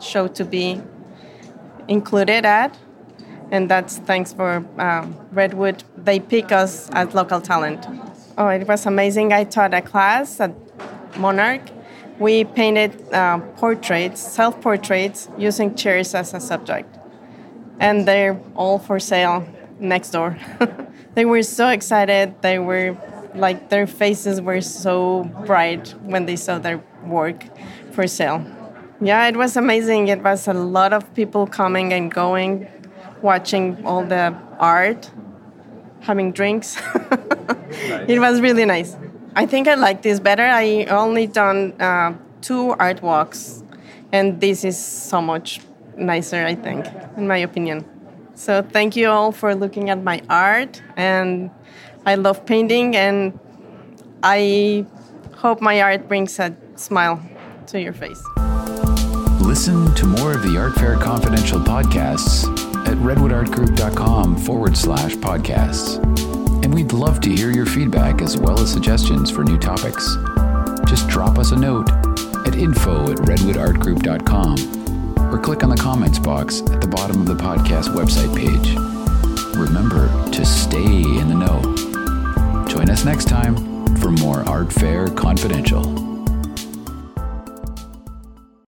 show to be included at. And that's thanks for um, Redwood. They pick us as local talent. Oh, it was amazing. I taught a class at Monarch. We painted uh, portraits, self portraits, using chairs as a subject. And they're all for sale next door. they were so excited. They were like, their faces were so bright when they saw their work for sale. Yeah, it was amazing. It was a lot of people coming and going, watching all the art, having drinks. It was really nice. I think I like this better. I only done uh, two art walks, and this is so much nicer. I think, in my opinion. So thank you all for looking at my art, and I love painting, and I hope my art brings a smile to your face. Listen to more of the Art Fair Confidential podcasts at redwoodartgroup.com forward slash podcasts. And we'd love to hear your feedback as well as suggestions for new topics. Just drop us a note at info at redwoodartgroup.com or click on the comments box at the bottom of the podcast website page. Remember to stay in the know. Join us next time for more Art Fair Confidential.